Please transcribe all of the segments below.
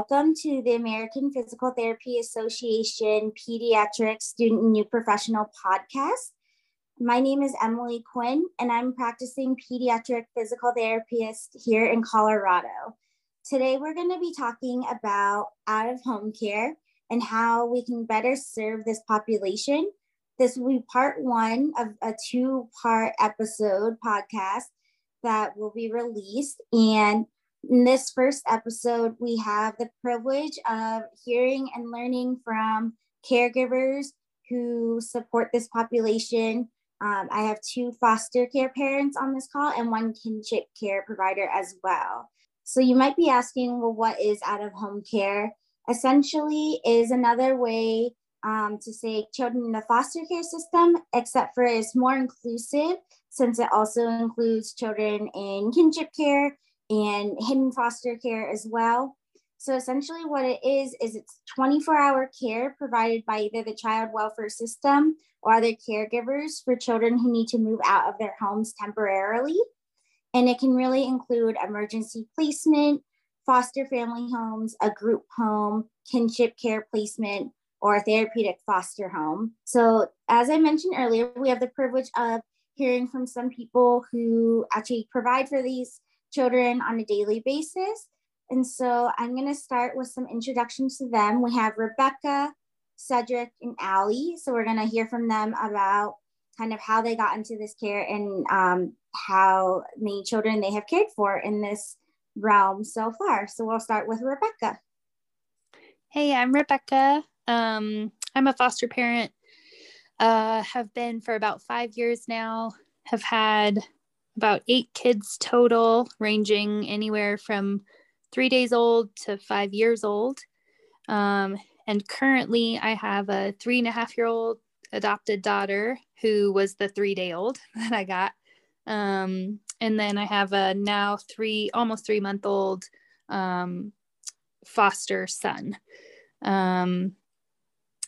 welcome to the American Physical Therapy Association Pediatric Student New Professional Podcast. My name is Emily Quinn, and I'm practicing pediatric physical therapist here in Colorado. Today, we're going to be talking about out of home care and how we can better serve this population. This will be part one of a two part episode podcast that will be released. And in this first episode, we have the privilege of hearing and learning from caregivers who support this population. Um, I have two foster care parents on this call and one kinship care provider as well. So you might be asking, well, what is out of home care? Essentially, is another way um, to say children in the foster care system, except for it's more inclusive since it also includes children in kinship care and hidden foster care as well. So essentially what it is, is it's 24 hour care provided by either the child welfare system or other caregivers for children who need to move out of their homes temporarily. And it can really include emergency placement, foster family homes, a group home, kinship care placement, or a therapeutic foster home. So as I mentioned earlier, we have the privilege of hearing from some people who actually provide for these children on a daily basis. And so I'm going to start with some introductions to them. We have Rebecca, Cedric, and Allie. So we're going to hear from them about kind of how they got into this care and um, how many children they have cared for in this realm so far. So we'll start with Rebecca. Hey, I'm Rebecca. Um, I'm a foster parent. Uh, have been for about five years now. Have had about eight kids total, ranging anywhere from three days old to five years old. Um, and currently, I have a three and a half year old adopted daughter who was the three day old that I got. Um, and then I have a now three, almost three month old um, foster son. Um,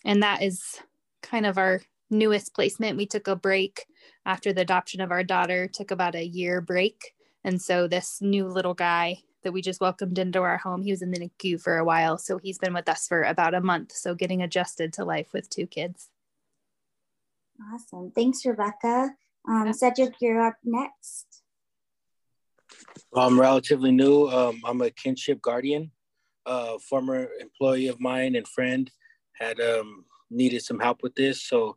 and that is kind of our newest placement. We took a break after the adoption of our daughter, took about a year break. And so this new little guy that we just welcomed into our home, he was in the NICU for a while. So he's been with us for about a month. So getting adjusted to life with two kids. Awesome. Thanks, Rebecca. Um, Cedric, you're up next. I'm relatively new. Um, I'm a kinship guardian. A former employee of mine and friend had um, needed some help with this. So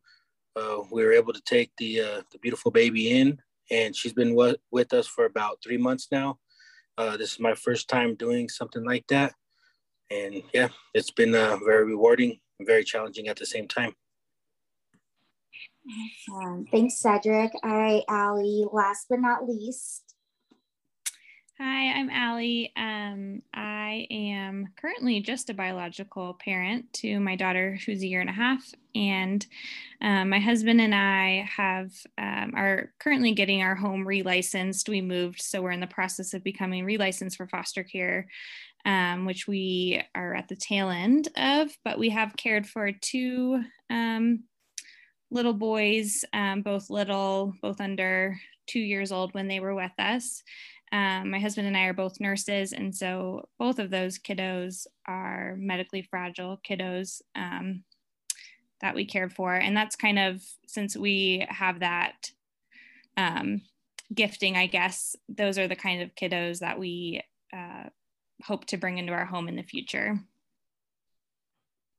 uh, we were able to take the uh, the beautiful baby in, and she's been w- with us for about three months now. Uh, this is my first time doing something like that, and yeah, it's been uh, very rewarding, very challenging at the same time. Awesome. Thanks, Cedric. All right, Allie. Last but not least, Hi, I'm Allie. Um, I am currently just a biological parent to my daughter, who's a year and a half, and um, my husband and I have um, are currently getting our home relicensed. We moved, so we're in the process of becoming relicensed for foster care, um, which we are at the tail end of. But we have cared for two um, little boys, um, both little, both under two years old when they were with us. Um, my husband and I are both nurses, and so both of those kiddos are medically fragile kiddos um, that we cared for. And that's kind of since we have that um, gifting, I guess, those are the kind of kiddos that we uh, hope to bring into our home in the future.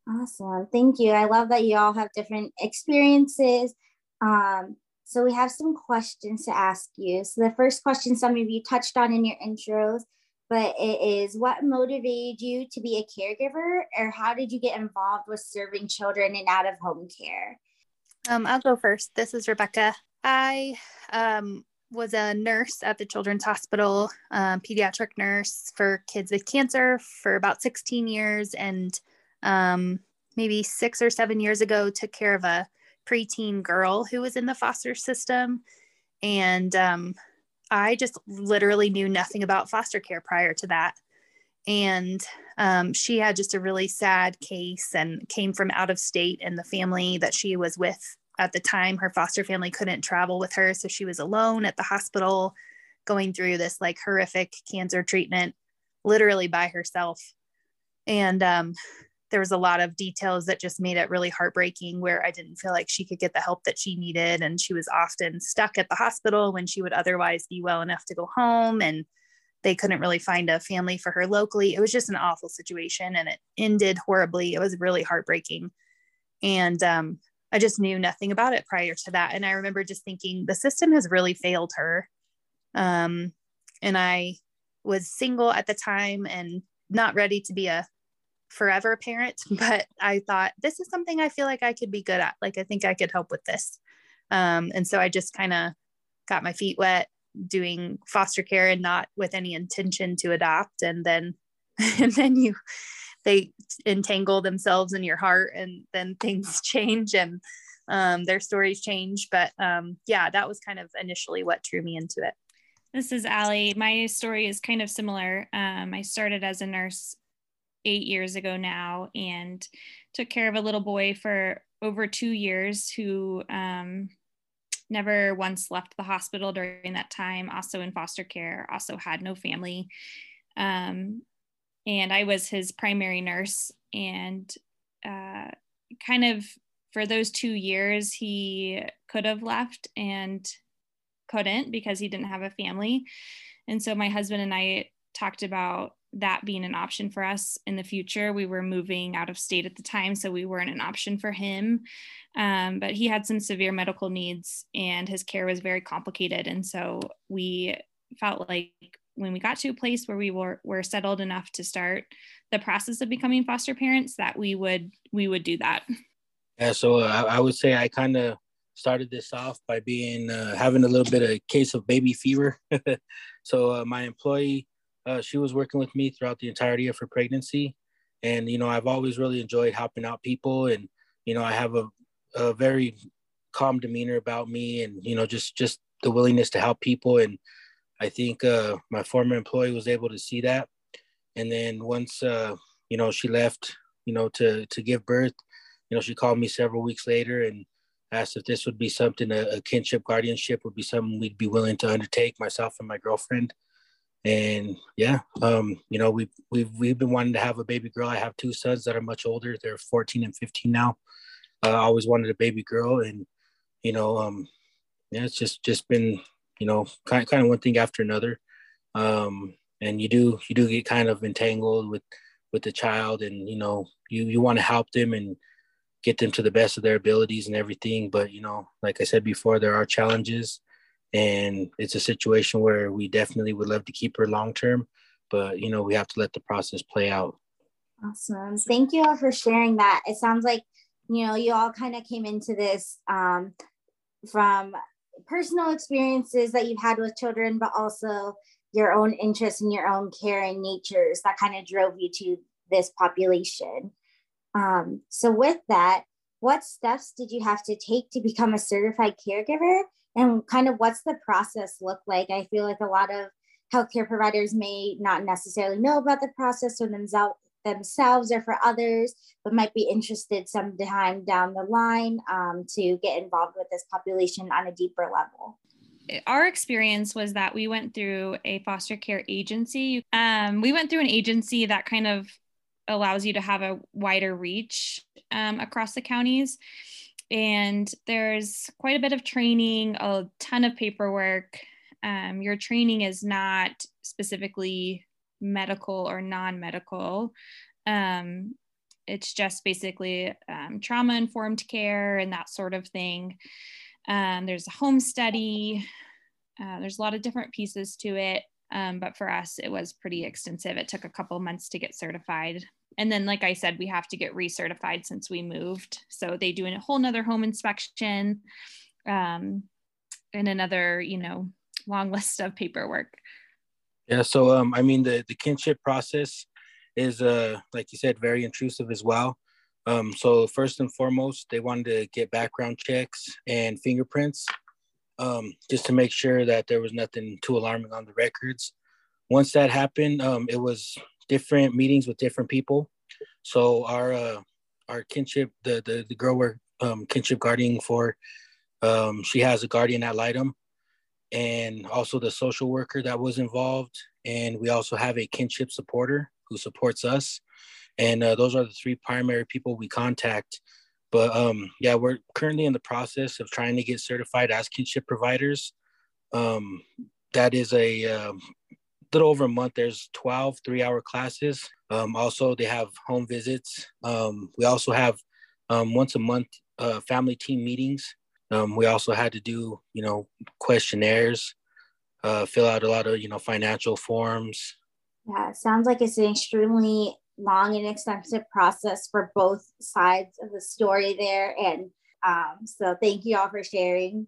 Awesome. Thank you. I love that you all have different experiences. Um, so we have some questions to ask you. So the first question some of you touched on in your intros, but it is what motivated you to be a caregiver or how did you get involved with serving children in out of home care? Um, I'll go first. This is Rebecca. I um, was a nurse at the Children's Hospital, um, pediatric nurse for kids with cancer for about 16 years. And um, maybe six or seven years ago, took care of a preteen girl who was in the foster system. And um, I just literally knew nothing about foster care prior to that. And um, she had just a really sad case and came from out of state, and the family that she was with at the time, her foster family couldn't travel with her. So she was alone at the hospital going through this like horrific cancer treatment, literally by herself. And um, there was a lot of details that just made it really heartbreaking where I didn't feel like she could get the help that she needed. And she was often stuck at the hospital when she would otherwise be well enough to go home. And they couldn't really find a family for her locally. It was just an awful situation and it ended horribly. It was really heartbreaking. And um, I just knew nothing about it prior to that. And I remember just thinking the system has really failed her. Um, and I was single at the time and not ready to be a forever parent, but I thought this is something I feel like I could be good at. Like I think I could help with this. Um, and so I just kind of got my feet wet doing foster care and not with any intention to adopt. And then and then you they entangle themselves in your heart and then things change and um, their stories change. But um, yeah, that was kind of initially what drew me into it. This is Allie. My story is kind of similar. Um, I started as a nurse eight years ago now and took care of a little boy for over two years who um, never once left the hospital during that time, also in foster care, also had no family. Um, and I was his primary nurse. And uh, kind of for those two years, he could have left and couldn't because he didn't have a family. And so my husband and I talked about that being an option for us in the future. We were moving out of state at the time, so we weren't an option for him. Um, but he had some severe medical needs and his care was very complicated. And so we felt like when we got to a place where we were, were settled enough to start the process of becoming foster parents that we would we would do that. Yeah, so uh, I, would say I kind of started this off by being uh, having a little bit of case of baby fever. so uh, my employee uh, she was working with me throughout the entirety of her pregnancy. And, you know, I've always really enjoyed helping out people. And, you know, I have a, a very calm demeanor about me and, you know, just, just the willingness to help people. And I think uh, my former employee was able to see that. And then once, uh, you know, she left, you know, to, to give birth, you know, she called me several weeks later and asked if this would be something, a, a kinship guardianship would be something we'd be willing to undertake, myself and my girlfriend and yeah um you know we've we've we've been wanting to have a baby girl. I have two sons that are much older. They're 14 and 15 now. Uh, i always wanted a baby girl and you know um yeah it's just just been you know kind, kind of one thing after another. Um and you do you do get kind of entangled with with the child and you know you you want to help them and get them to the best of their abilities and everything. But you know like i said before there are challenges and it's a situation where we definitely would love to keep her long term but you know we have to let the process play out. Awesome. Thank you all for sharing that. It sounds like you know you all kind of came into this um, from personal experiences that you've had with children but also your own interests and your own care and natures that kind of drove you to this population. Um, so with that what steps did you have to take to become a certified caregiver and kind of what's the process look like? I feel like a lot of healthcare providers may not necessarily know about the process or themselves themselves or for others but might be interested sometime down the line um, to get involved with this population on a deeper level. Our experience was that we went through a foster care agency. Um, we went through an agency that kind of allows you to have a wider reach um, across the counties and there's quite a bit of training, a ton of paperwork. Um, your training is not specifically medical or non medical. Um, it's just basically um, trauma informed care and that sort of thing. Um, there's a home study, uh, there's a lot of different pieces to it. Um, but for us, it was pretty extensive. It took a couple months to get certified and then like i said we have to get recertified since we moved. So they do a whole nother home inspection um, and another you know long list of paperwork. Yeah so um, i mean the, the kinship process is uh, like you said very intrusive as well. Um, so first and foremost they wanted to get background checks and fingerprints um, just to make sure that there was nothing too alarming on the records. Once that happened um, it was different meetings with different people. So our uh, our kinship, the the, the girl we're um, kinship guardian for, um, she has a guardian ad litem, and also the social worker that was involved, and we also have a kinship supporter who supports us. And uh, those are the three primary people we contact. But um, yeah, we're currently in the process of trying to get certified as kinship providers. Um, that is a um, little over a month. There's 12 three hour classes. Um, also, they have home visits. Um, we also have um, once a month uh, family team meetings. Um, we also had to do, you know, questionnaires, uh, fill out a lot of, you know, financial forms. Yeah, sounds like it's an extremely long and extensive process for both sides of the story there. And um, so thank you all for sharing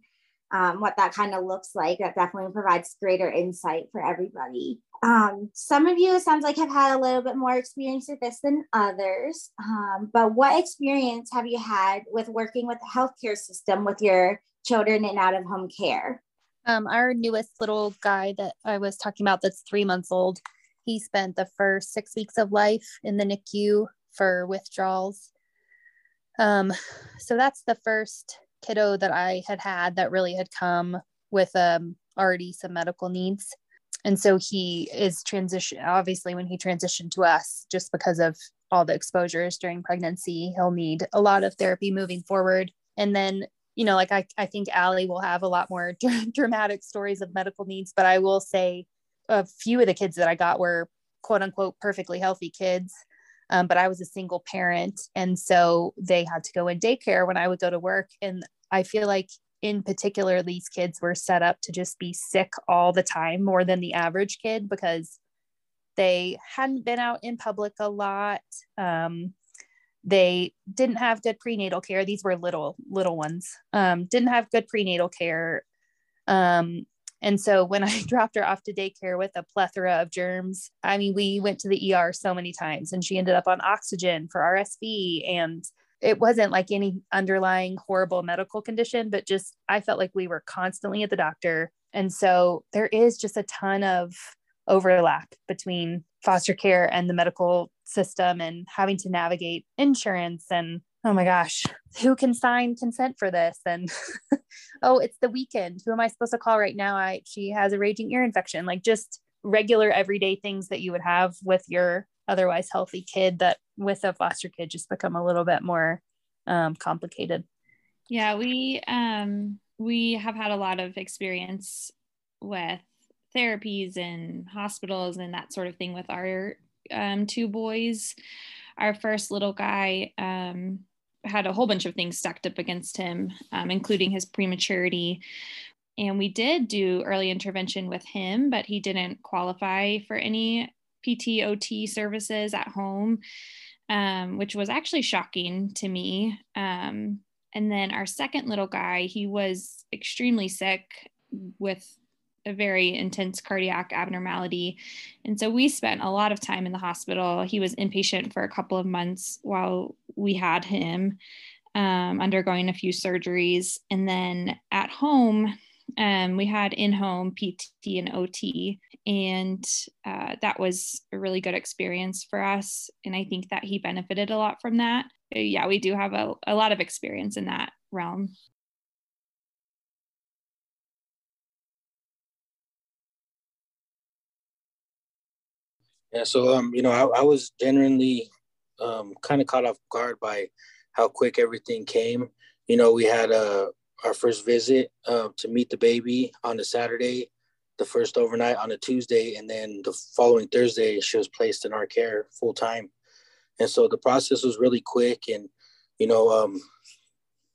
um, what that kind of looks like. That definitely provides greater insight for everybody. Um, some of you, it sounds like, have had a little bit more experience with this than others. Um, but what experience have you had with working with the healthcare system with your children in out of home care? Um, our newest little guy that I was talking about, that's three months old, he spent the first six weeks of life in the NICU for withdrawals. Um, so that's the first kiddo that I had had that really had come with um, already some medical needs. And so he is transition obviously when he transitioned to us just because of all the exposures during pregnancy he'll need a lot of therapy moving forward. And then you know like i, I think Allie will have a lot more dramatic stories of medical needs but i will say a few of the kids that i got were quote unquote perfectly healthy kids um, but i was a single parent and so they had to go in daycare when i would go to work and i feel like in particular, these kids were set up to just be sick all the time more than the average kid because they hadn't been out in public a lot. Um, they didn't have good prenatal care. These were little, little ones. Um, didn't have good prenatal care. Um, and so when I dropped her off to daycare with a plethora of germs, I mean, we went to the ER so many times and she ended up on oxygen for RSV and it wasn't like any underlying horrible medical condition, but just I felt like we were constantly at the doctor. And so there is just a ton of overlap between foster care and the medical system and having to navigate insurance and oh my gosh. Who can sign consent for this? And oh it's the weekend. Who am i supposed to call right now? I she has a raging ear infection like just regular everyday things that you would have with your otherwise healthy kid that with a foster kid just become a little bit more um, complicated. Yeah we um we have had a lot of experience with therapies and hospitals and that sort of thing with our um, two boys our first little guy um, had a whole bunch of things stacked up against him um, including his prematurity and we did do early intervention with him but he didn't qualify for any PTOT services at home, um, which was actually shocking to me. Um, and then our second little guy, he was extremely sick with a very intense cardiac abnormality. And so we spent a lot of time in the hospital. He was inpatient for a couple of months while we had him um, undergoing a few surgeries. And then at home, um, we had in home PT and OT, and uh, that was a really good experience for us. And I think that he benefited a lot from that. Yeah, we do have a, a lot of experience in that realm. Yeah, so um, you know, I, I was genuinely um, kind of caught off guard by how quick everything came. You know, we had a our first visit uh, to meet the baby on a Saturday, the first overnight on a Tuesday, and then the following Thursday, she was placed in our care full time. And so the process was really quick. And, you know, um,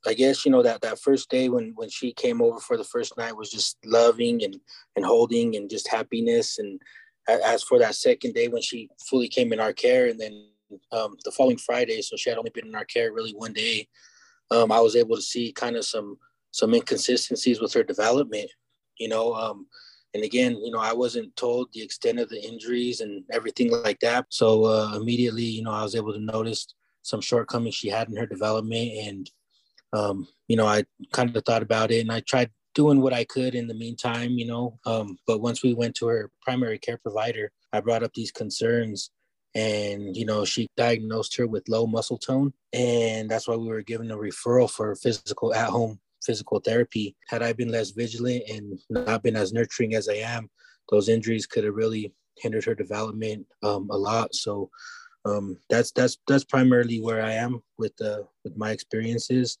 I guess, you know, that, that first day when, when she came over for the first night was just loving and, and holding and just happiness. And as for that second day when she fully came in our care and then um, the following Friday, so she had only been in our care really one day, um, I was able to see kind of some some inconsistencies with her development, you know. Um, and again, you know, I wasn't told the extent of the injuries and everything like that. So uh, immediately, you know, I was able to notice some shortcomings she had in her development. And, um, you know, I kind of thought about it and I tried doing what I could in the meantime, you know. Um, but once we went to her primary care provider, I brought up these concerns and you know she diagnosed her with low muscle tone and that's why we were given a referral for physical at home physical therapy. Had I been less vigilant and not been as nurturing as I am, those injuries could have really hindered her development um, a lot. So um, that's that's that's primarily where I am with the with my experiences.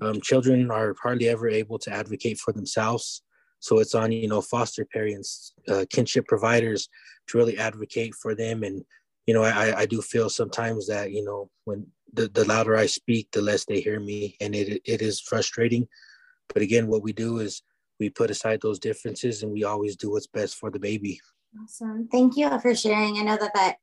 Um, children are hardly ever able to advocate for themselves, so it's on you know foster parents, uh, kinship providers to really advocate for them. And you know, I I do feel sometimes that you know when the, the louder I speak, the less they hear me, and it it is frustrating. But again, what we do is we put aside those differences and we always do what's best for the baby. Awesome. Thank you for sharing. I know that that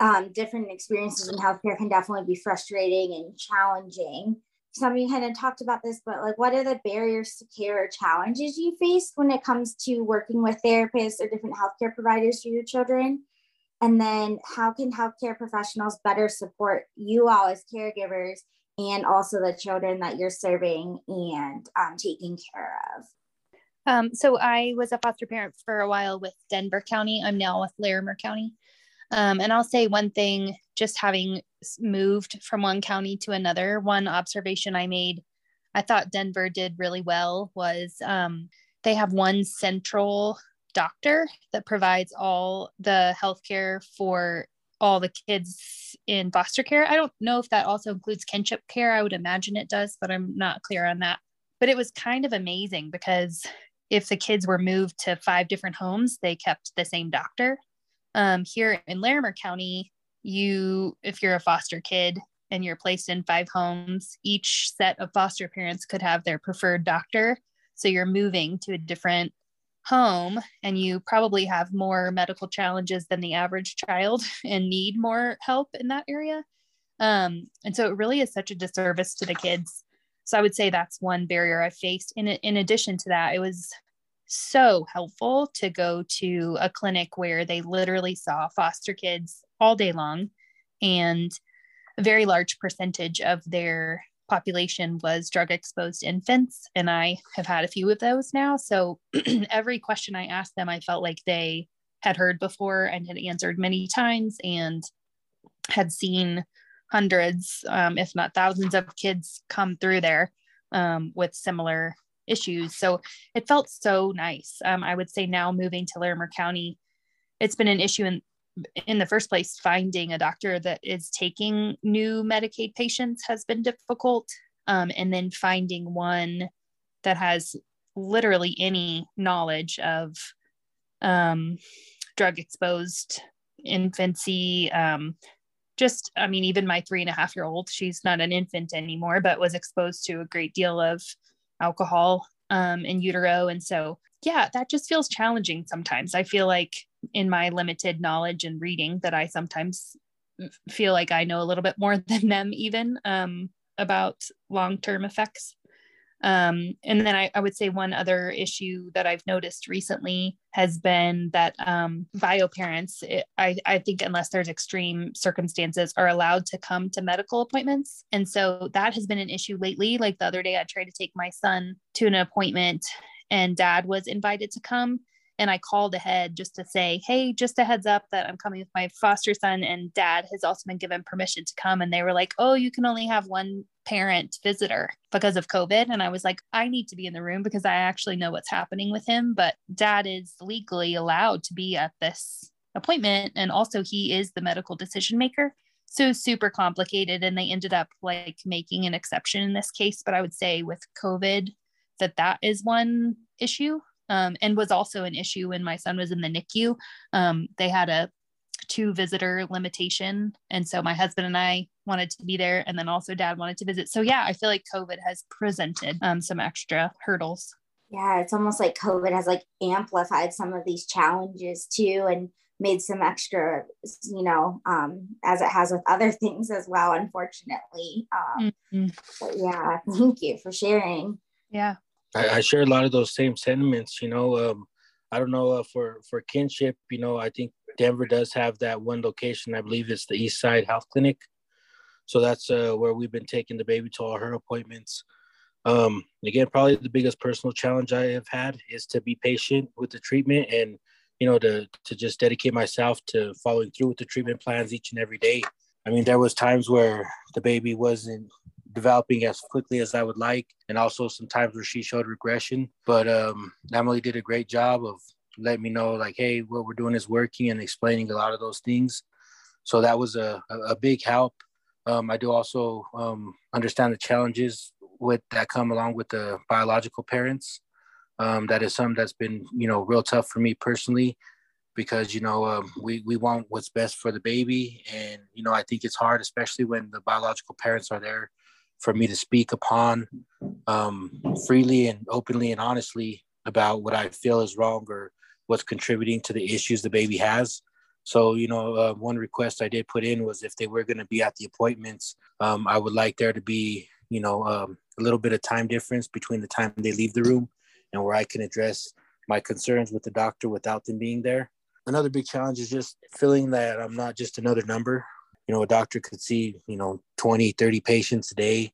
um, different experiences in healthcare can definitely be frustrating and challenging. Some of you kind of talked about this, but like, what are the barriers to care or challenges you faced when it comes to working with therapists or different healthcare providers for your children? And then, how can healthcare professionals better support you all as caregivers and also the children that you're serving and um, taking care of? Um, so I was a foster parent for a while with Denver County. I'm now with Larimer County. Um, and I'll say one thing just having moved from one county to another, one observation I made, I thought Denver did really well was um, they have one central doctor that provides all the healthcare for all the kids in foster care. I don't know if that also includes kinship care. I would imagine it does, but I'm not clear on that. But it was kind of amazing because if the kids were moved to five different homes, they kept the same doctor. Um, here in Larimer County, you, if you're a foster kid and you're placed in five homes, each set of foster parents could have their preferred doctor. So you're moving to a different home and you probably have more medical challenges than the average child and need more help in that area. Um, and so it really is such a disservice to the kids so I would say that's one barrier I faced. In, in addition to that, it was so helpful to go to a clinic where they literally saw foster kids all day long and a very large percentage of their population was drug exposed infants and i have had a few of those now. So every question i asked them i felt like they had heard before and had answered many times and had seen hundreds, um, if not thousands, of kids come through there um, with similar issues. So it felt so nice. Um, I would say now moving to Larimer County, it's been an issue in in the first place. Finding a doctor that is taking new Medicaid patients has been difficult, um, and then finding one that has literally any knowledge of um, drug exposed infancy, um, just, I mean, even my three and a half year old, she's not an infant anymore, but was exposed to a great deal of alcohol um, in utero. And so, yeah, that just feels challenging sometimes. I feel like in my limited knowledge and reading that I sometimes feel like I know a little bit more than them, even um, about long term effects. Um, and then I, I, would say one other issue that I've noticed recently has been that um, bio parents, it, I, I think, unless there's extreme circumstances, are allowed to come to medical appointments. And so that has been an issue lately. Like the other day, I tried to take my son to an appointment, and dad was invited to come and I called ahead just to say, hey, just a heads up that I'm coming with my foster son and dad has also been given permission to come. And they were like, oh, you can only have one parent visitor because of COVID. And I was like, I need to be in the room because I actually know what's happening with him. But dad is legally allowed to be at this appointment. And also, he is the medical decision maker. So super complicated. And they ended up like making an exception in this case. But I would say with COVID, that that is one issue um, and was also an issue when my son was in the NICU. Um, they had a two visitor limitation. And so my husband and I wanted to be there. And then also dad wanted to visit. So yeah, I feel like COVID has presented um, some extra hurdles. Yeah, it's almost like COVID has like amplified some of these challenges too and made some extra, you know, um, as it has with other things as well, unfortunately. Um, mm-hmm. But yeah, thank you for sharing. Yeah. I, I, share a lot of those same sentiments. You know, um, I don't know uh, for for kinship. You know, I think Denver does have that one location. I believe it's the East Side Health Clinic. So that's uh, where we've been taking the baby to all her appointments. Um, again, probably the biggest personal challenge I have had is to be patient with the treatment and you know to to just dedicate myself to following through with the treatment plans each and every day. I mean, there was times where the baby wasn't developing as quickly as I would like, and also some times where she showed regression. But um, Emily did a great job of letting me know, like, hey, what we're doing is working, and explaining a lot of those things. so that was a, a big help. Um, I do also um, understand the challenges with that come along with the biological parents. Um, that is something that's been, you know, real tough for me personally, because you know um, we we want what's best for the baby, and you know I think it's hard, especially when the biological parents are there, for me to speak upon um, freely and openly and honestly about what I feel is wrong or what's contributing to the issues the baby has. So, you know, uh, one request I did put in was if they were going to be at the appointments, um, I would like there to be, you know, um, a little bit of time difference between the time they leave the room and where I can address my concerns with the doctor without them being there. Another big challenge is just feeling that I'm not just another number. You know, a doctor could see, you know, 20, 30 patients a day.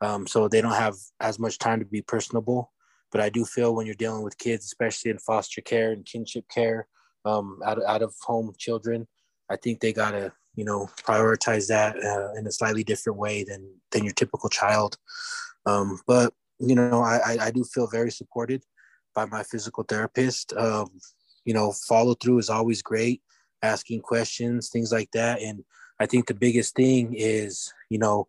Um, so they don't have as much time to be personable. But I do feel when you're dealing with kids, especially in foster care and kinship care, um, out, of, out of home children, I think they got to, you know, prioritize that uh, in a slightly different way than, than your typical child. Um, but you know, I, I do feel very supported by my physical therapist. Um, you know, follow through is always great, asking questions, things like that. And I think the biggest thing is, you know,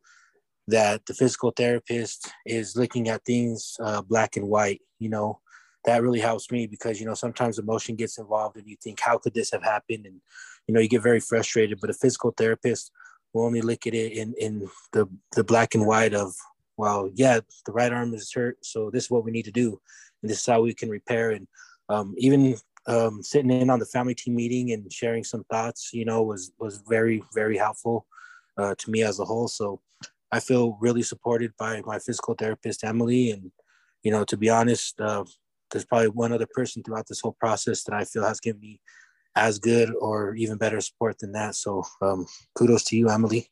that the physical therapist is looking at things uh, black and white. You know, that really helps me because you know sometimes emotion gets involved and you think, how could this have happened? And you know, you get very frustrated. But a physical therapist will only look at it in in the the black and white of well, yeah, the right arm is hurt, so this is what we need to do, and this is how we can repair. And um, even um, sitting in on the family team meeting and sharing some thoughts, you know, was was very very helpful uh, to me as a whole. So I feel really supported by my physical therapist Emily, and you know, to be honest, uh, there's probably one other person throughout this whole process that I feel has given me as good or even better support than that. So um, kudos to you, Emily.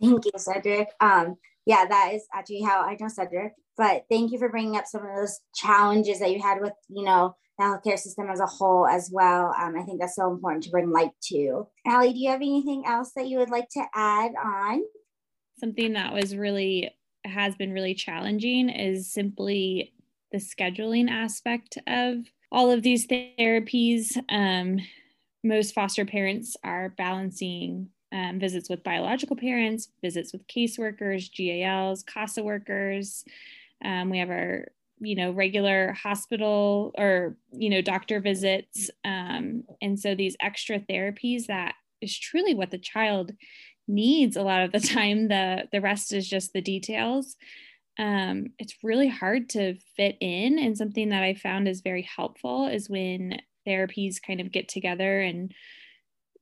Thank you, Cedric. Um, yeah, that is actually how I know Cedric. But thank you for bringing up some of those challenges that you had with, you know, the healthcare system as a whole as well. Um, I think that's so important to bring light to. Allie, do you have anything else that you would like to add on? Something that was really has been really challenging is simply the scheduling aspect of all of these therapies. Um, most foster parents are balancing um, visits with biological parents, visits with caseworkers, GALs, CASA workers. Um, we have our, you know, regular hospital or, you know, doctor visits. Um, and so these extra therapies that is truly what the child needs a lot of the time. The, the rest is just the details. Um, it's really hard to fit in. And something that I found is very helpful is when therapies kind of get together and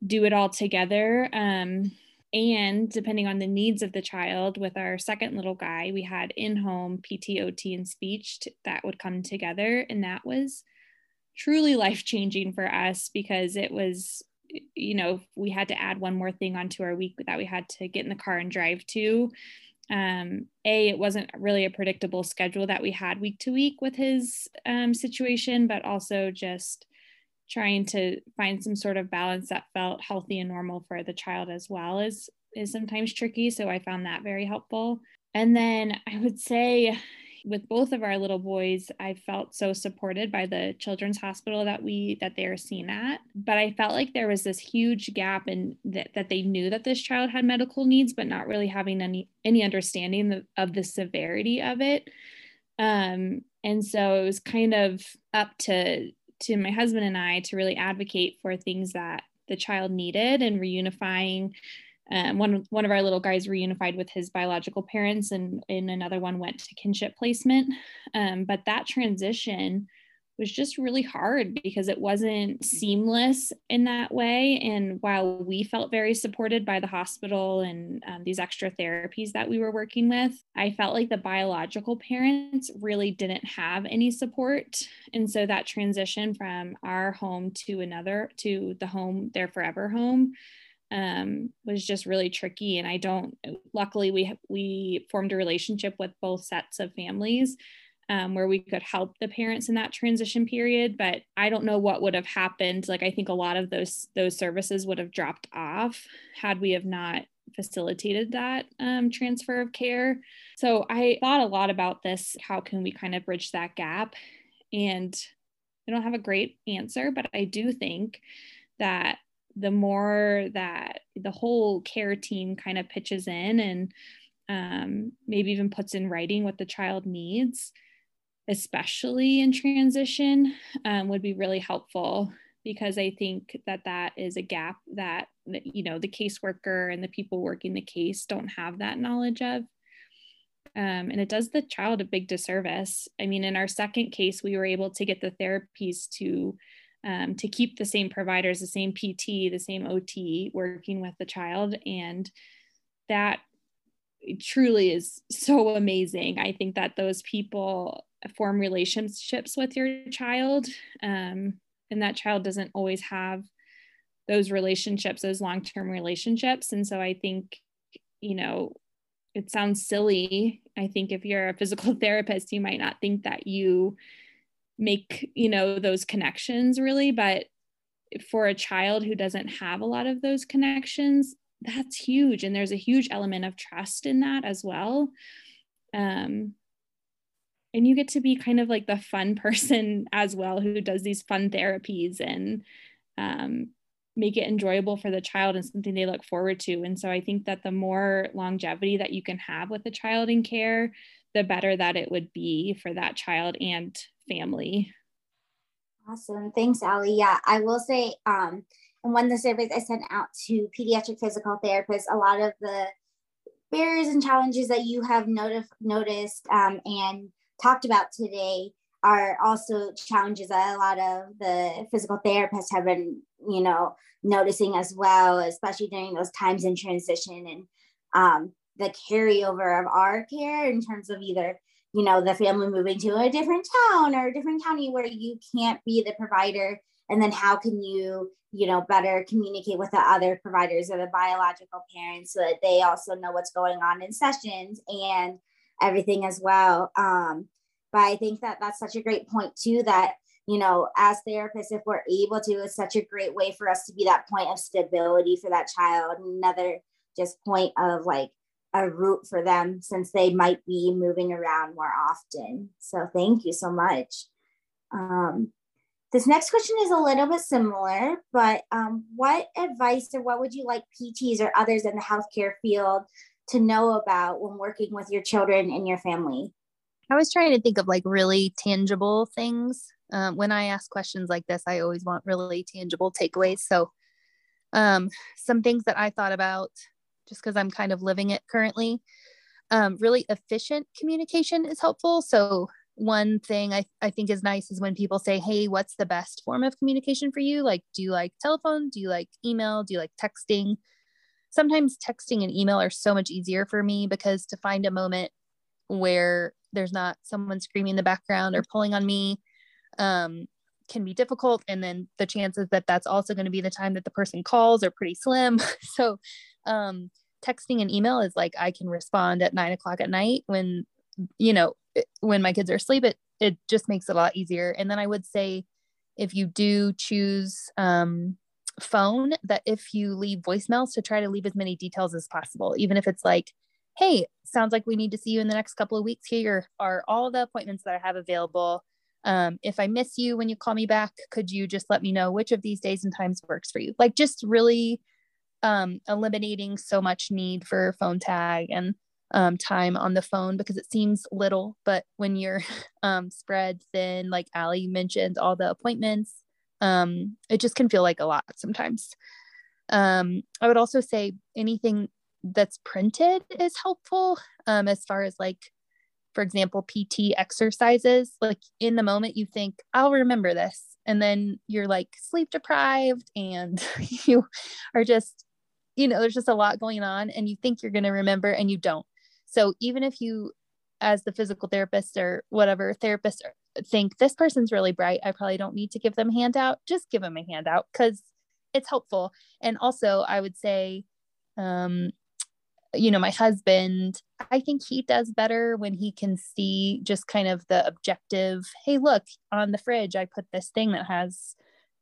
do it all together. Um, and depending on the needs of the child, with our second little guy, we had in home PT, OT, and speech t- that would come together. And that was truly life changing for us because it was, you know, we had to add one more thing onto our week that we had to get in the car and drive to. Um, a, it wasn't really a predictable schedule that we had week to week with his um, situation, but also just trying to find some sort of balance that felt healthy and normal for the child as well is is sometimes tricky. So i found that very helpful. And then i would say with both of our little boys i felt so supported by the children's hospital that we that they are seen at. But i felt like there was this huge gap in that, that they knew that this child had medical needs but not really having any any understanding of, of the severity of it. Um and so it was kind of up to to my husband and I to really advocate for things that the child needed and reunifying. Um, one one of our little guys reunified with his biological parents, and, and another one went to kinship placement. Um, but that transition was just really hard because it wasn't seamless in that way. And while we felt very supported by the hospital and um, these extra therapies that we were working with, I felt like the biological parents really didn't have any support. And so that transition from our home to another, to the home, their forever home, um, was just really tricky. And I don't, luckily, we, we formed a relationship with both sets of families um, where we could help the parents in that transition period but i don't know what would have happened. Like i think a lot of those those services would have dropped off had we have not facilitated that um, transfer of care. So i thought a lot about this how can we kind of bridge that gap? And i don't have a great answer but i do think that the more that the whole care team kind of pitches in and um, maybe even puts in writing what the child needs, especially in transition, um, would be really helpful because I think that that is a gap that, you know the caseworker and the people working the case don't have that knowledge of. Um, and it does the child a big disservice. I mean, in our second case, we were able to get the therapies to um, to keep the same providers, the same PT, the same OT working with the child, and that truly is so amazing. I think that those people form relationships with your child, um, and that child doesn't always have those relationships, those long term relationships. And so I think, you know, it sounds silly. I think if you're a physical therapist, you might not think that you make, you know, those connections really, but for a child who doesn't have a lot of those connections, that's huge. And there's a huge element of trust in that as well. Um, and you get to be kind of like the fun person as well who does these fun therapies and um, make it enjoyable for the child and something they look forward to. And so I think that the more longevity that you can have with a child in care, the better that it would be for that child and family. Awesome. Thanks, Allie. Yeah, I will say, um, and when the surveys I sent out to pediatric physical therapists, a lot of the barriers and challenges that you have notif- noticed um, and talked about today are also challenges that a lot of the physical therapists have been, you know, noticing as well, especially during those times in transition and um, the carryover of our care in terms of either, you know, the family moving to a different town or a different county where you can't be the provider. And then how can you, you know, better communicate with the other providers or the biological parents so that they also know what's going on in sessions and everything as well. Um, but I think that that's such a great point too, that, you know, as therapists, if we're able to, it's such a great way for us to be that point of stability for that child. Another just point of like a route for them since they might be moving around more often. So thank you so much. Um, this next question is a little bit similar, but um, what advice or what would you like PTs or others in the healthcare field to know about when working with your children and your family? I was trying to think of like really tangible things. Um, when I ask questions like this, I always want really tangible takeaways. So, um, some things that I thought about just because I'm kind of living it currently. Um, really efficient communication is helpful. So, one thing I, I think is nice is when people say, Hey, what's the best form of communication for you? Like, do you like telephone? Do you like email? Do you like texting? Sometimes texting and email are so much easier for me because to find a moment where there's not someone screaming in the background or pulling on me um, can be difficult. And then the chances that that's also going to be the time that the person calls are pretty slim. So um, texting and email is like i can respond at nine o'clock at night when you know when my kids are asleep it it just makes it a lot easier. And then i would say if you do choose um, phone that if you leave voicemails to try to leave as many details as possible even if it's like hey, sounds like we need to see you in the next couple of weeks. Here are all the appointments that I have available. Um, if I miss you when you call me back, could you just let me know which of these days and times works for you? Like just really um, eliminating so much need for phone tag and um, time on the phone because it seems little, but when you're um, spread thin, like Allie mentioned, all the appointments, um, it just can feel like a lot sometimes. Um, I would also say anything that's printed is helpful um, as far as like for example pt exercises like in the moment you think i'll remember this and then you're like sleep deprived and you are just you know there's just a lot going on and you think you're going to remember and you don't so even if you as the physical therapist or whatever therapist think this person's really bright i probably don't need to give them a handout just give them a handout because it's helpful and also i would say um, you know, my husband, I think he does better when he can see just kind of the objective, hey, look, on the fridge, I put this thing that has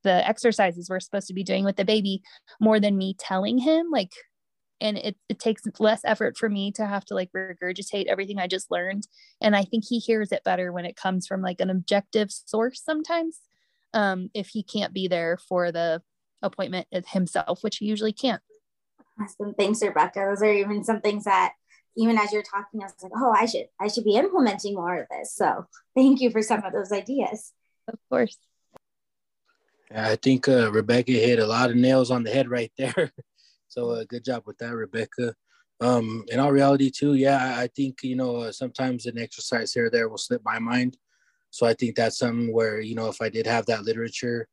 the exercises we're supposed to be doing with the baby more than me telling him. Like, and it, it takes less effort for me to have to like regurgitate everything I just learned. And I think he hears it better when it comes from like an objective source sometimes. Um, if he can't be there for the appointment himself, which he usually can't. Awesome. Thanks, Rebecca. Those are even some things that even as you're talking, I was like, oh, I should I should be implementing more of this. So thank you for some of those ideas. Of course. I think uh, Rebecca hit a lot of nails on the head right there. so uh, good job with that, Rebecca. Um, in all reality, too, yeah, I think you know uh, sometimes an exercise here or there will slip my mind. So I think that's something where you know if I did have that literature,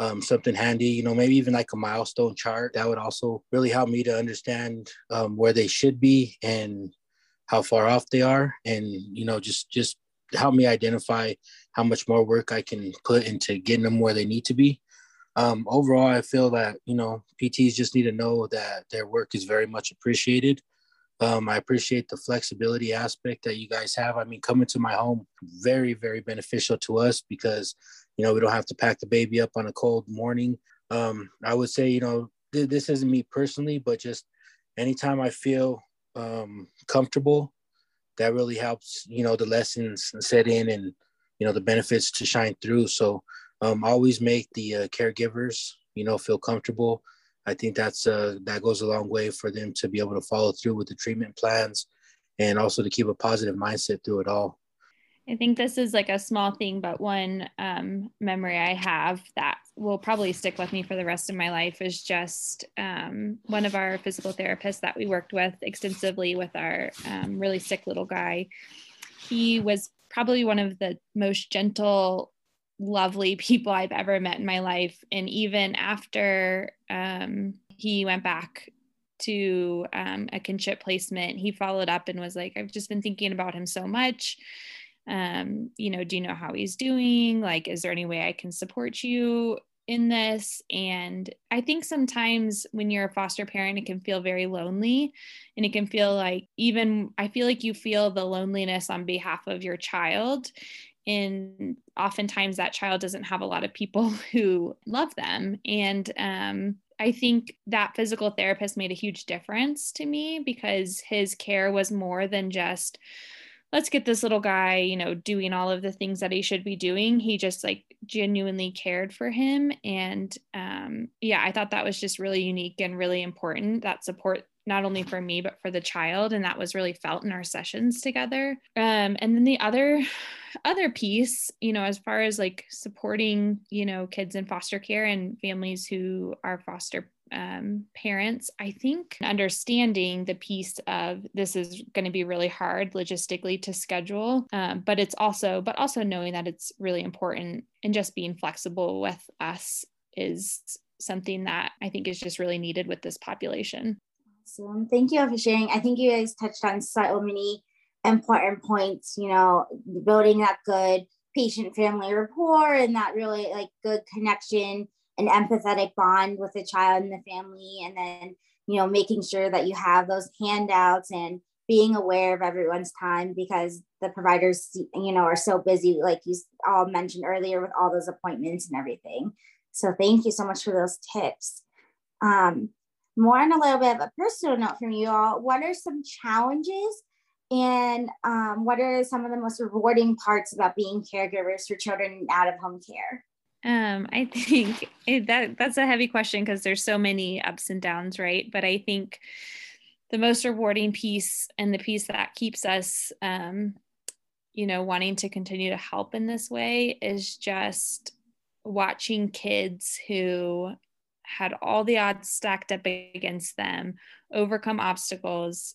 um, something handy, you know, maybe even like a milestone chart, that would also really help me to understand um, where they should be and how far off they are, and you know, just just help me identify how much more work I can put into getting them where they need to be um, overall, I feel that you know PTs just need to know that their work is very much appreciated. Um, I appreciate the flexibility aspect that you guys have. I mean, coming to my home, very, very beneficial to us because, you know, we don't have to pack the baby up on a cold morning. Um, I would say, you know, th- this isn't me personally, but just anytime I feel um, comfortable, that really helps, you know, the lessons set in and, you know, the benefits to shine through. So um, always make the uh, caregivers you know feel comfortable. I think that's uh, that goes a long way for them to be able to follow through with the treatment plans and also to keep a positive mindset through it all. I think this is like a small thing but one um, memory i have that will probably stick with me for the rest of my life is just um, one of our physical therapists that we worked with extensively with our um, really sick little guy. He was probably one of the most gentle lovely people I've ever met in my life. And even after um, he went back to um, a kinship placement, he followed up and was like, I've just been thinking about him so much. Um, you know, do you know how he's doing? Like, is there any way I can support you in this? And I think sometimes when you're a foster parent, it can feel very lonely. And it can feel like, even I feel like you feel the loneliness on behalf of your child and oftentimes that child doesn't have a lot of people who love them. And um, i think that physical therapist made a huge difference to me because his care was more than just let's get this little guy you know doing all of the things that he should be doing. He just like genuinely cared for him. And um, yeah i thought that was just really unique and really important that support not only for me but for the child. And that was really felt in our sessions together. Um, and then the other other piece you know as far as like supporting you know kids in foster care and families who are foster um, parents i think understanding the piece of this is going to be really hard logistically to schedule um, but it's also but also knowing that it's really important and just being flexible with us is something that i think is just really needed with this population Awesome. Thank you all for sharing. I think you guys touched on so many important points, you know, building that good patient family rapport and that really like good connection and empathetic bond with the child and the family. And then, you know, making sure that you have those handouts and being aware of everyone's time because the providers, you know, are so busy, like you all mentioned earlier, with all those appointments and everything. So thank you so much for those tips. Um, more on a little bit of a personal note from you all, what are some challenges and um, what are some of the most rewarding parts about being caregivers for children out of home care? Um, I think it, that that's a heavy question because there's so many ups and downs, right? But I think the most rewarding piece and the piece that keeps us, um, you know, wanting to continue to help in this way is just watching kids who had all the odds stacked up against them, overcome obstacles,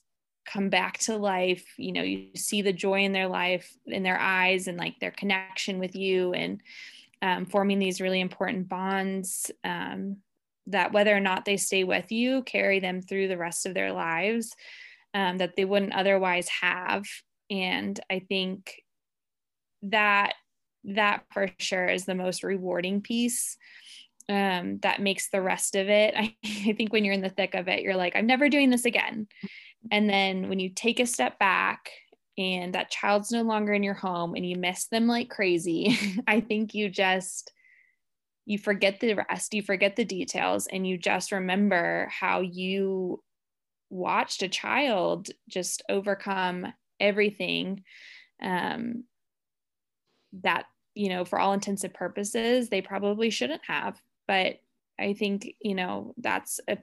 come back to life. You know, you see the joy in their life, in their eyes, and like their connection with you, and um, forming these really important bonds um, that, whether or not they stay with you, carry them through the rest of their lives um, that they wouldn't otherwise have. And I think that that for sure is the most rewarding piece um, that makes the rest of it. I, I think when you're in the thick of it, you're like, I'm never doing this again. And then when you take a step back and that child's no longer in your home and you miss them like crazy, I think you just you forget the rest, you forget the details, and you just remember how you watched a child just overcome everything um, that you know for all intents and purposes they probably shouldn't have. But I think, you know, that's a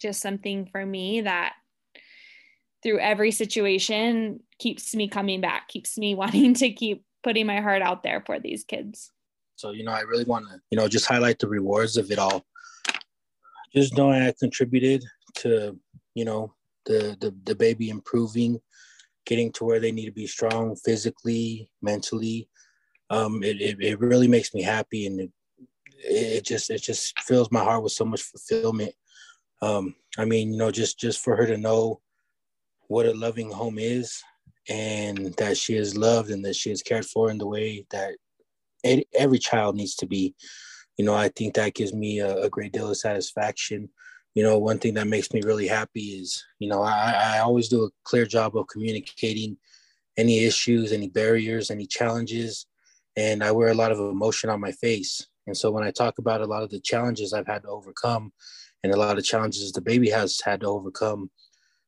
just something for me that through every situation keeps me coming back, keeps me wanting to keep putting my heart out there for these kids. So, you know, I really want to, you know, just highlight the rewards of it all. Just knowing I contributed to, you know, the, the, the baby improving, getting to where they need to be strong physically, mentally. Um, it, it, it really makes me happy and it, it just, it just fills my heart with so much fulfillment. Um, I mean, you know, just, just for her to know what a loving home is and that she is loved and that she is cared for in the way that every child needs to be. You know, I think that gives me a, a great deal of satisfaction. You know, one thing that makes me really happy is, you know, I, I always do a clear job of communicating any issues, any barriers, any challenges, and I wear a lot of emotion on my face. And so when I talk about a lot of the challenges I've had to overcome and a lot of challenges the baby has had to overcome,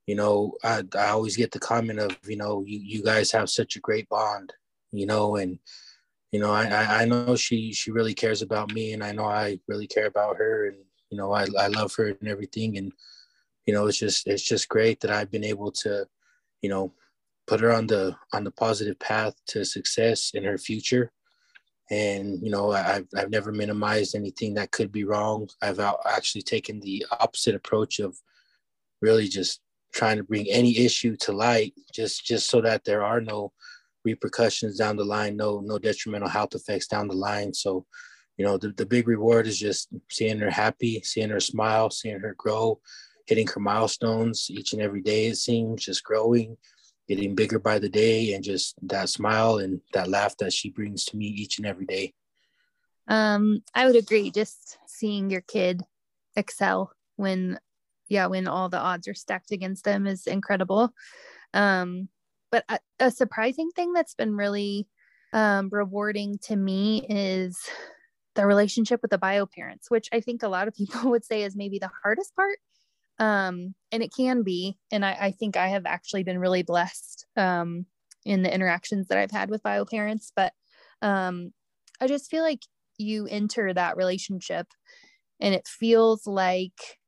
you know, I, I always get the comment of, you know, you, you guys have such a great bond, you know, and, you know, I, I know she, she really cares about me and I know I really care about her and, you know, I, I love her and everything. And, you know, it's just, it's just great that I've been able to, you know, put her on the, on the positive path to success in her future. And, you know, I've, I've never minimized anything that could be wrong. I've actually taken the opposite approach of really just trying to bring any issue to light just just so that there are no repercussions down the line no no detrimental health effects down the line. So you know the, the big reward is just seeing her happy seeing her smile seeing her grow hitting her milestones each and every day it seems just growing getting bigger by the day and just that smile and that laugh that she brings to me each and every day. Um i would agree just seeing your kid excel when yeah, when all the odds are stacked against them is incredible. Um, but a, a, surprising thing that's been really um, rewarding to me is the relationship with the bio parents, which I think a lot of people would say is maybe the hardest part. Um, and it can be. And I, I, think I have actually been really blessed um, in the interactions that I've had with bio parents. But um, I just feel like you enter that relationship and it feels like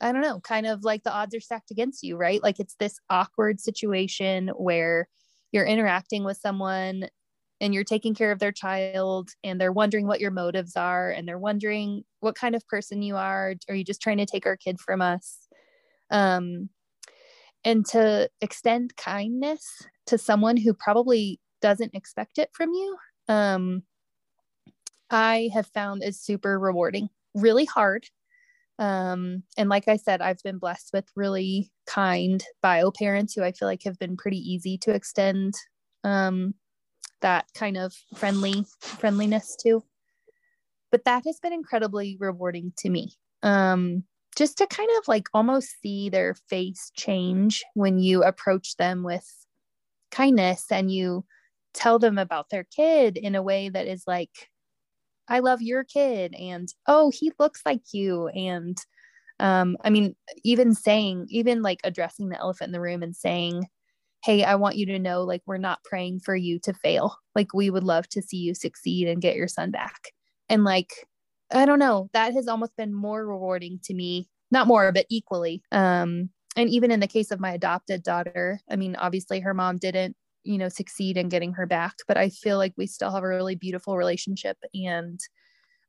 I don't know, kind of like the odds are stacked against you, right? Like it's this awkward situation where you're interacting with someone and you're taking care of their child and they're wondering what your motives are and they're wondering what kind of person you are. Are you just trying to take our kid from us? Um, and to extend kindness to someone who probably doesn't expect it from you, um, I have found is super rewarding, really hard um, and like I said, I've been blessed with really kind bio parents who I feel like have been pretty easy to extend um, that kind of friendly friendliness to. But that has been incredibly rewarding to me. Um, just to kind of like almost see their face change when you approach them with kindness and you tell them about their kid in a way that is like I love your kid and oh he looks like you and um I mean even saying even like addressing the elephant in the room and saying hey I want you to know like we're not praying for you to fail. Like we would love to see you succeed and get your son back. And like I don't know that has almost been more rewarding to me not more but equally um and even in the case of my adopted daughter I mean obviously her mom didn't you know succeed in getting her back but i feel like we still have a really beautiful relationship and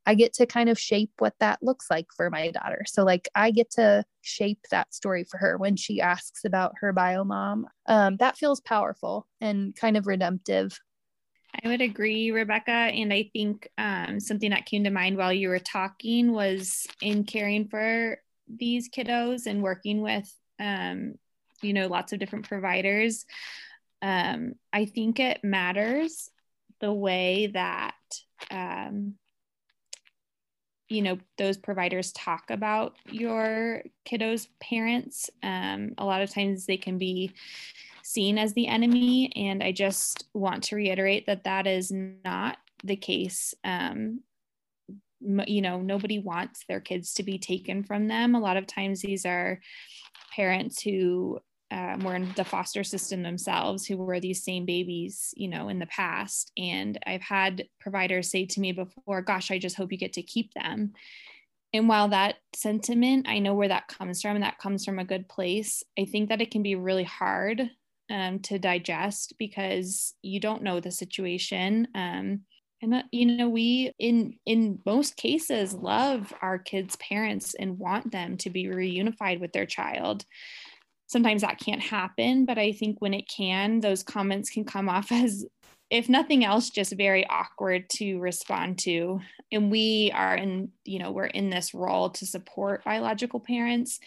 i get to kind of shape what that looks like for my daughter. So like i get to shape that story for her when she asks about her bio mom. Um, that feels powerful and kind of redemptive. I would agree, Rebecca. And I think um, something that came to mind while you were talking was in caring for these kiddos and working with, um, you know, lots of different providers um, I think it matters the way that um, you know those providers talk about your kiddos parents. Um, a lot of times they can be seen as the enemy and i just want to reiterate that that is not the case. Um, you know nobody wants their kids to be taken from them. A lot of times these are parents who um, were in the foster system themselves who were these same babies, you know, in the past. And I've had providers say to me before, gosh, I just hope you get to keep them. and while that sentiment, I know where that comes from, and that comes from a good place, I think that it can be really hard um, to digest because you don't know the situation. Um, and uh, you know we in in most cases love our kids parents and want them to be reunified with their child sometimes that can't happen but i think when it can those comments can come off as if nothing else just very awkward to respond to. And we are in you know we're in this role to support biological parents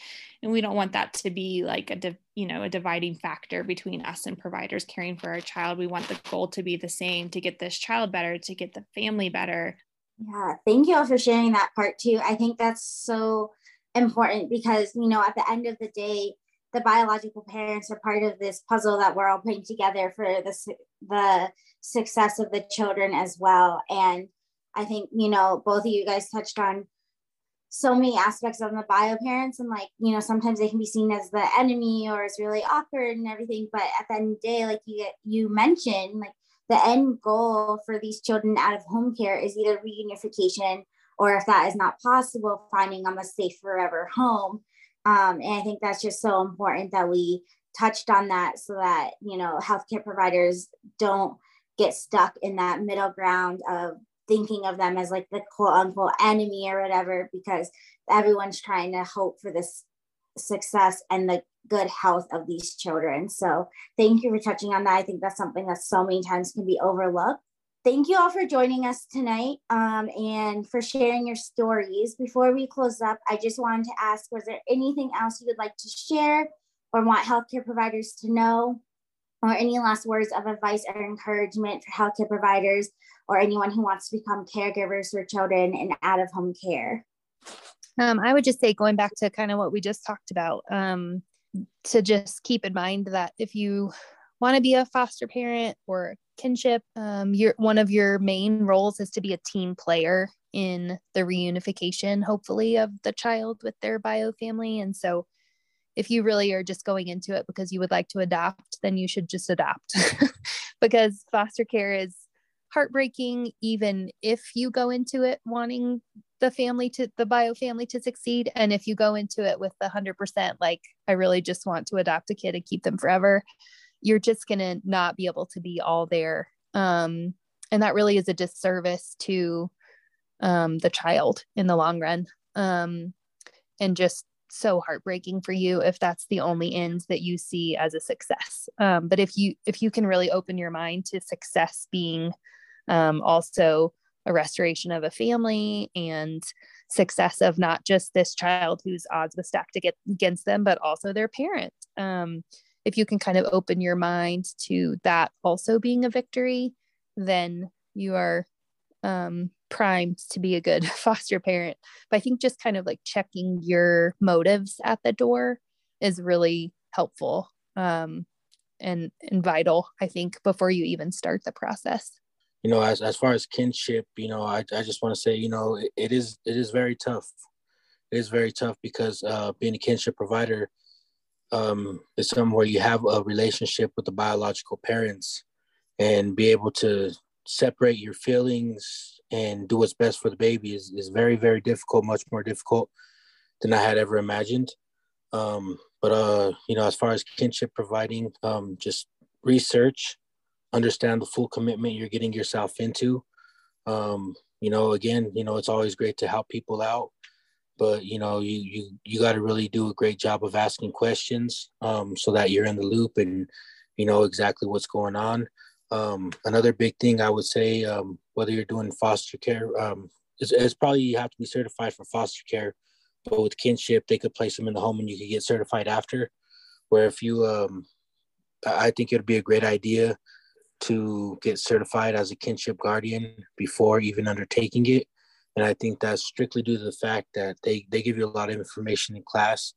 and we don't want that to be like a div, you know a dividing factor between us and providers caring for our child. We want the goal to be the same to get this child better to get the family better. Yeah thank you all for sharing that part too. I think that's so important because you know at the end of the day the biological parents are part of this puzzle that we're all putting together for the, the success of the children as well. And I think, you know, both of you guys touched on so many aspects of the bio parents and like, you know, sometimes they can be seen as the enemy or it's really awkward and everything. But at the end of the day, like you you mentioned, like the end goal for these children out of home care is either reunification or if that is not possible, finding them a safe forever home. Um, and I think that's just so important that we touched on that so that, you know, healthcare providers don't get stuck in that middle ground of thinking of them as like the quote unquote enemy or whatever, because everyone's trying to hope for this success and the good health of these children. So thank you for touching on that. I think that's something that so many times can be overlooked thank you all for joining us tonight um, and for sharing your stories. Before we close up, I just wanted to ask was there anything else you would like to share or want healthcare providers to know? Or any last words of advice or encouragement for healthcare providers or anyone who wants to become caregivers for children in out of home care? Um, I would just say, going back to kind of what we just talked about, um, to just keep in mind that if you want to be a foster parent or kinship um, your one of your main roles is to be a team player in the reunification hopefully of the child with their bio family. And so if you really are just going into it because you would like to adopt then you should just adopt. Because foster care is heartbreaking even if you go into it wanting the family to the bio family to succeed. And if you go into it with the 100% like i really just want to adopt a kid and keep them forever you're just going to not be able to be all there. Um, and that really is a disservice to um, the child in the long run. Um, and just so heartbreaking for you if that's the only end that you see as a success. Um, but if you if you can really open your mind to success being um, also a restoration of a family and success of not just this child whose odds were stacked against them, but also their parent. Um, if you can kind of open your mind to that also being a victory, then you are um, primed to be a good foster parent. But I think just kind of like checking your motives at the door is really helpful um, and and vital. I think before you even start the process. You know, as as far as kinship, you know, I, I just want to say, you know, it, it is it is very tough. It is very tough because uh, being a kinship provider, um, is somewhere where you have a relationship with the biological parents and be able to separate your feelings and do what's best for the baby is, is very, very difficult, much more difficult than I had ever imagined. Um, but, uh, you know, as far as kinship providing, um, just research, understand the full commitment you're getting yourself into. Um, you know, again, you know, it's always great to help people out but you know you you you got to really do a great job of asking questions um, so that you're in the loop and you know exactly what's going on. Um, another big thing i would say um, whether you're doing foster care um, is, is, probably you have to be certified for foster care but with kinship they could place them in the home and you could get certified after. Where if you um, i think it would be a great idea to get certified as a kinship guardian before even undertaking it and I think that's strictly due to the fact that they, they give you a lot of information in class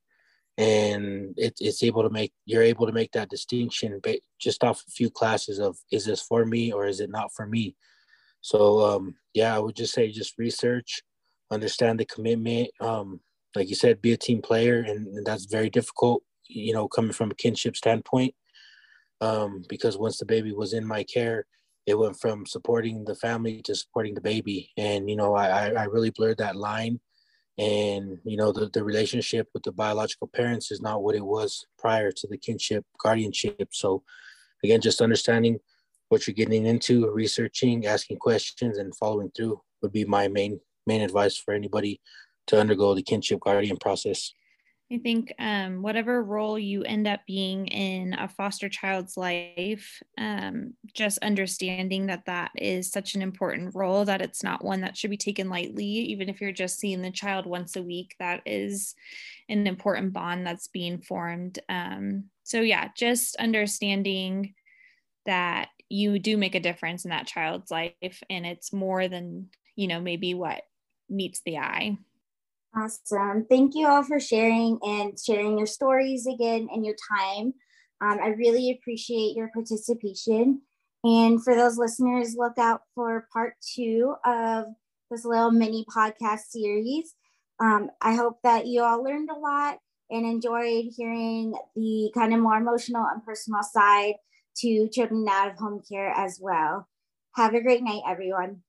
and it, it's able to make you're able to make that distinction just off a few classes of is this for me or is it not for me? So um, yeah i would just say just research understand the commitment um, like you said be a team player and, and, that's very difficult you know coming from a kinship standpoint um, because once the baby was in my care it went from supporting the family to supporting the baby. And you know i i really blurred that line. And you know the, the relationship with the biological parents is not what it was prior to the kinship guardianship. So again just understanding what you're getting into researching asking questions and following through would be my main main advice for anybody to undergo the kinship guardian process I think um, whatever role you end up being in a foster child's life, um, just understanding that that is such an important role that it's not one that should be taken lightly. Even if you're just seeing the child once a week, that is an important bond that's being formed. Um, so, yeah, just understanding that you do make a difference in that child's life and it's more than, you know, maybe what meets the eye. Awesome. Thank you all for sharing and sharing your stories again and your time. Um, I really appreciate your participation. And for those listeners, look out for part two of this little mini podcast series. Um, I hope that you all learned a lot and enjoyed hearing the kind of more emotional and personal side to children out of home care as well. Have a great night, everyone.